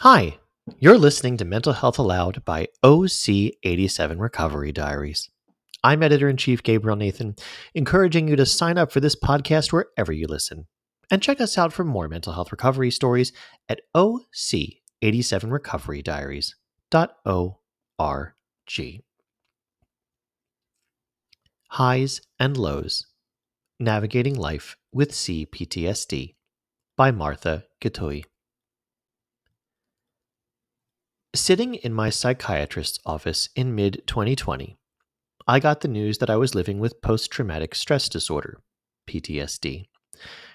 Hi, you're listening to Mental Health Aloud by OC87 Recovery Diaries. I'm editor in chief Gabriel Nathan, encouraging you to sign up for this podcast wherever you listen. And check us out for more mental health recovery stories at OC87recoverydiaries.org. Highs and Lows Navigating Life with CPTSD by Martha Githui. Sitting in my psychiatrist's office in mid 2020, I got the news that I was living with post traumatic stress disorder, PTSD,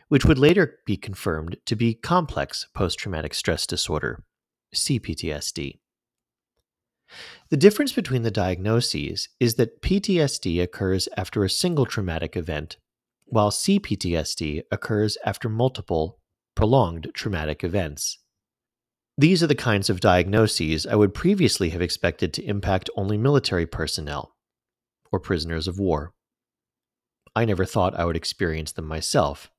which would later be confirmed to be complex post traumatic stress disorder, CPTSD. The difference between the diagnoses is that PTSD occurs after a single traumatic event, while CPTSD occurs after multiple, prolonged traumatic events. These are the kinds of diagnoses I would previously have expected to impact only military personnel or prisoners of war. I never thought I would experience them myself,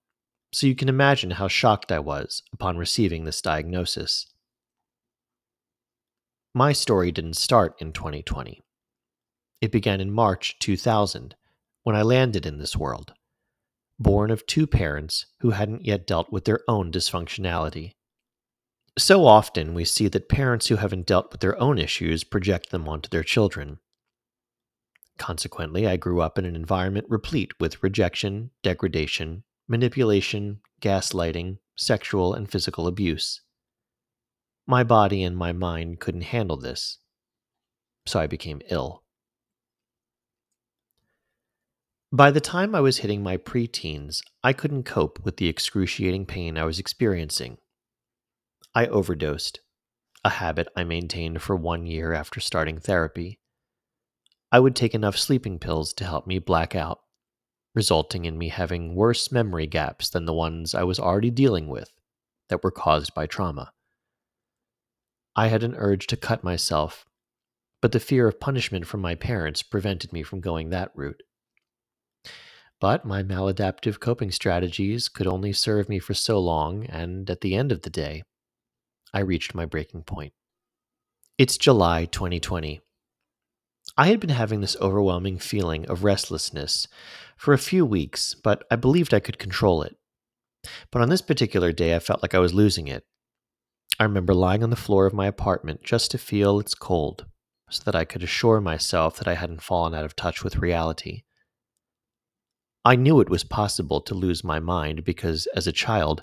so you can imagine how shocked I was upon receiving this diagnosis. My story didn't start in 2020. It began in March 2000 when I landed in this world, born of two parents who hadn't yet dealt with their own dysfunctionality. So often we see that parents who haven't dealt with their own issues project them onto their children. Consequently, I grew up in an environment replete with rejection, degradation, manipulation, gaslighting, sexual and physical abuse. My body and my mind couldn't handle this, so I became ill. By the time I was hitting my preteens, I couldn't cope with the excruciating pain I was experiencing. I overdosed, a habit I maintained for one year after starting therapy. I would take enough sleeping pills to help me black out, resulting in me having worse memory gaps than the ones I was already dealing with that were caused by trauma. I had an urge to cut myself, but the fear of punishment from my parents prevented me from going that route. But my maladaptive coping strategies could only serve me for so long, and at the end of the day, I reached my breaking point. It's July 2020. I had been having this overwhelming feeling of restlessness for a few weeks, but I believed I could control it. But on this particular day, I felt like I was losing it. I remember lying on the floor of my apartment just to feel its cold, so that I could assure myself that I hadn't fallen out of touch with reality. I knew it was possible to lose my mind because, as a child,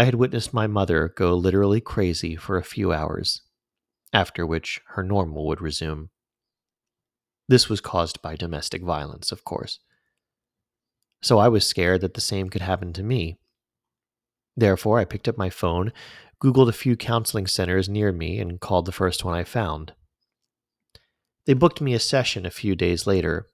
I had witnessed my mother go literally crazy for a few hours, after which her normal would resume. This was caused by domestic violence, of course. So I was scared that the same could happen to me. Therefore, I picked up my phone, Googled a few counseling centers near me, and called the first one I found. They booked me a session a few days later,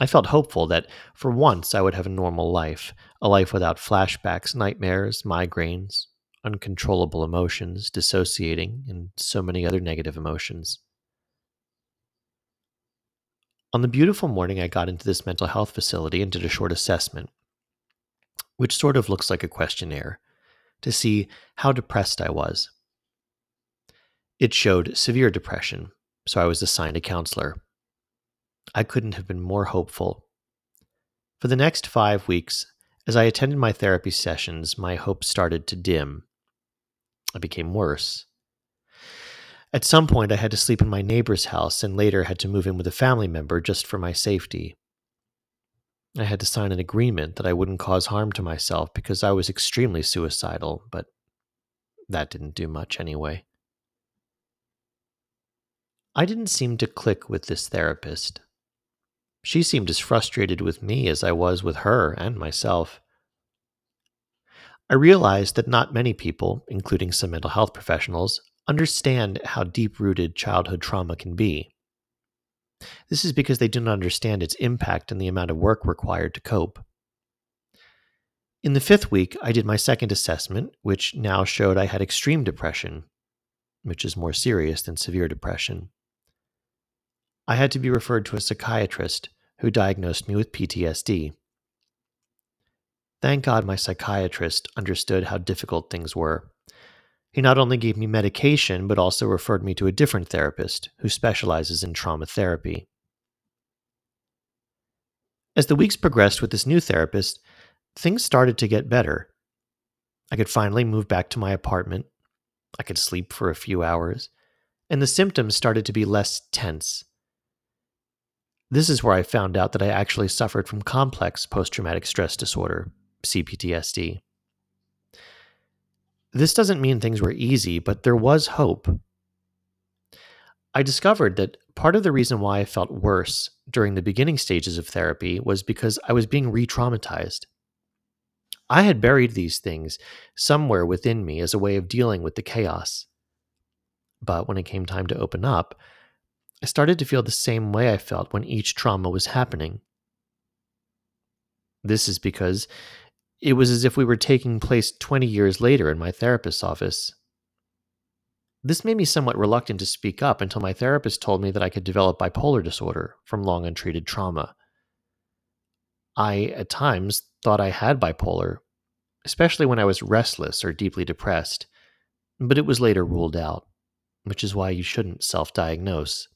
I felt hopeful that for once I would have a normal life, a life without flashbacks, nightmares, migraines, uncontrollable emotions, dissociating, and so many other negative emotions. On the beautiful morning I got into this mental health facility and did a short assessment, which sort of looks like a questionnaire, to see how depressed I was. It showed severe depression, so I was assigned a counselor. I couldn't have been more hopeful. For the next five weeks, as I attended my therapy sessions, my hopes started to dim. I became worse. At some point, I had to sleep in my neighbor's house and later had to move in with a family member just for my safety. I had to sign an agreement that I wouldn't cause harm to myself because I was extremely suicidal, but that didn't do much anyway. I didn't seem to click with this therapist. She seemed as frustrated with me as I was with her and myself. I realized that not many people, including some mental health professionals, understand how deep rooted childhood trauma can be. This is because they do not understand its impact and the amount of work required to cope. In the fifth week, I did my second assessment, which now showed I had extreme depression, which is more serious than severe depression. I had to be referred to a psychiatrist who diagnosed me with PTSD. Thank God my psychiatrist understood how difficult things were. He not only gave me medication, but also referred me to a different therapist who specializes in trauma therapy. As the weeks progressed with this new therapist, things started to get better. I could finally move back to my apartment. I could sleep for a few hours, and the symptoms started to be less tense. This is where I found out that I actually suffered from complex post traumatic stress disorder, CPTSD. This doesn't mean things were easy, but there was hope. I discovered that part of the reason why I felt worse during the beginning stages of therapy was because I was being re traumatized. I had buried these things somewhere within me as a way of dealing with the chaos. But when it came time to open up, I started to feel the same way I felt when each trauma was happening. This is because it was as if we were taking place 20 years later in my therapist's office. This made me somewhat reluctant to speak up until my therapist told me that I could develop bipolar disorder from long untreated trauma. I, at times, thought I had bipolar, especially when I was restless or deeply depressed, but it was later ruled out, which is why you shouldn't self diagnose.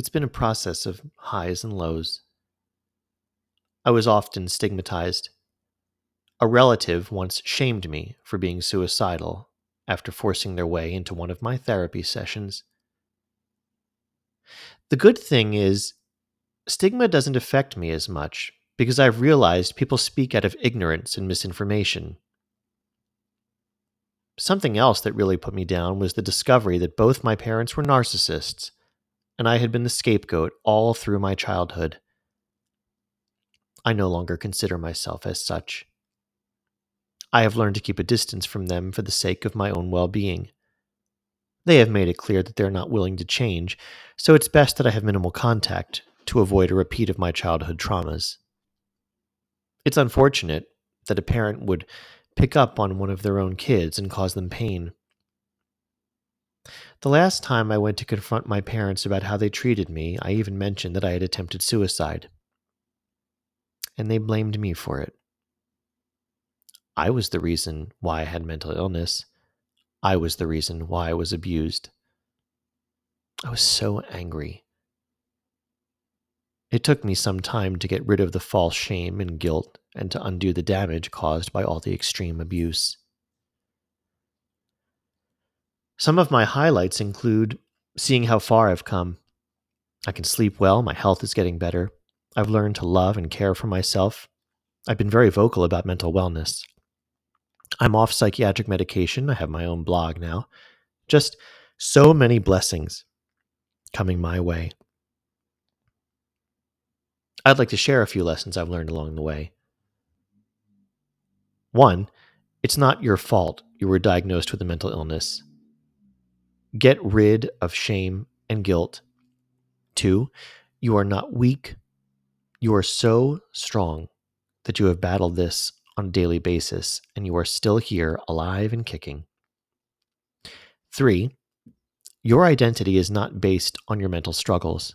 It's been a process of highs and lows. I was often stigmatized. A relative once shamed me for being suicidal after forcing their way into one of my therapy sessions. The good thing is, stigma doesn't affect me as much because I've realized people speak out of ignorance and misinformation. Something else that really put me down was the discovery that both my parents were narcissists, and I had been the scapegoat all through my childhood. I no longer consider myself as such. I have learned to keep a distance from them for the sake of my own well being. They have made it clear that they're not willing to change, so it's best that I have minimal contact to avoid a repeat of my childhood traumas. It's unfortunate that a parent would pick up on one of their own kids and cause them pain. The last time I went to confront my parents about how they treated me, I even mentioned that I had attempted suicide and they blamed me for it. I was the reason why I had mental illness. I was the reason why I was abused. I was so angry. It took me some time to get rid of the false shame and guilt and to undo the damage caused by all the extreme abuse. Some of my highlights include seeing how far I've come. I can sleep well, my health is getting better. I've learned to love and care for myself. I've been very vocal about mental wellness. I'm off psychiatric medication. I have my own blog now. Just so many blessings coming my way. I'd like to share a few lessons I've learned along the way. One, it's not your fault you were diagnosed with a mental illness. Get rid of shame and guilt. Two, you are not weak you are so strong that you have battled this on a daily basis and you are still here, alive and kicking. Three, your identity is not based on your mental struggles.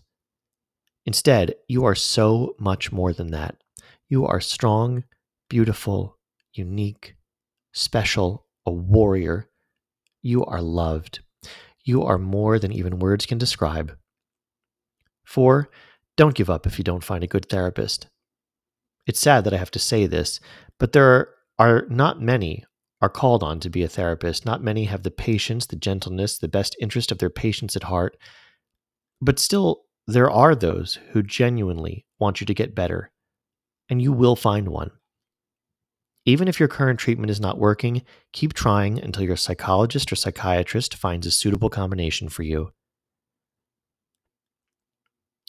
Instead, you are so much more than that. You are strong, beautiful, unique, special, a warrior. You are loved. You are more than even words can describe. Four, don't give up if you don't find a good therapist. It's sad that I have to say this, but there are, not many are called on to be a therapist. Not many have the patience, the gentleness, the best interest of their patients at heart. But still, there are those who genuinely want you to get better, and you will find one. Even if your current treatment is not working, keep trying until your psychologist or psychiatrist finds a suitable combination for you.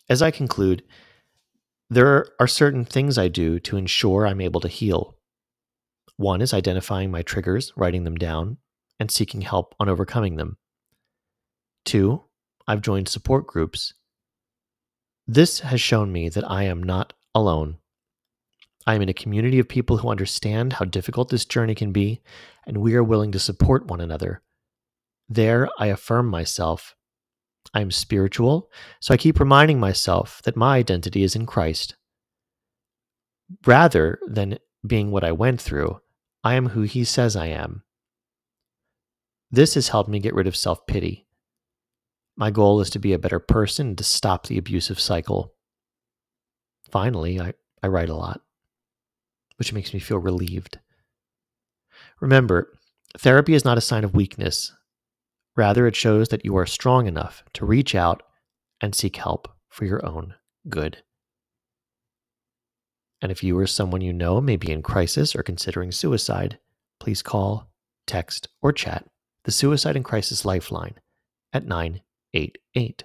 As I conclude, there are certain things I do to ensure I'm able to heal. One is identifying my triggers, writing them down, and seeking help on overcoming them. Two, I've joined support groups. This has shown me that I am not alone. I am in a community of people who understand how difficult this journey can be, and we are willing to support one another. There, I affirm myself I'm spiritual, so I keep reminding myself that my identity is in Christ. Rather than being what I went through, I am who he says I am. This has helped me get rid of self pity. My goal is to be a better person and to stop the abusive cycle. Finally, I, I write a lot, which makes me feel relieved. Remember, therapy is not a sign of weakness. Rather, it shows that you are strong enough to reach out and seek help for your own good. And if you or someone you know may be in crisis or considering suicide, please call, text, or chat the Suicide and Crisis Lifeline at 988.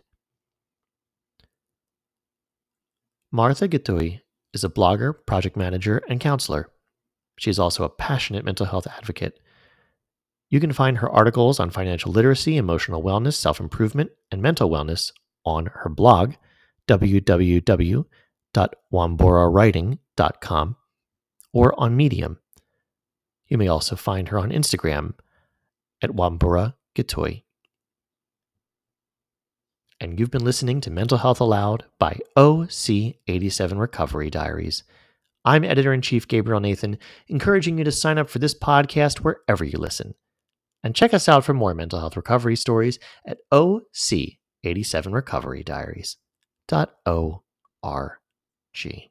Martha Githui is a blogger, project manager, and counselor. She is also a passionate mental health advocate. You can find her articles on financial literacy, emotional wellness, self improvement, and mental wellness on her blog, www.wamborawriting.com, or on Medium. You may also find her on Instagram at Wambura Githui. And you've been listening to Mental Health Aloud by OC87 Recovery Diaries. I'm editor in chief Gabriel Nathan, encouraging you to sign up for this podcast wherever you listen. And check us out for more mental health recovery stories at OC87 Recovery Diaries. O R G.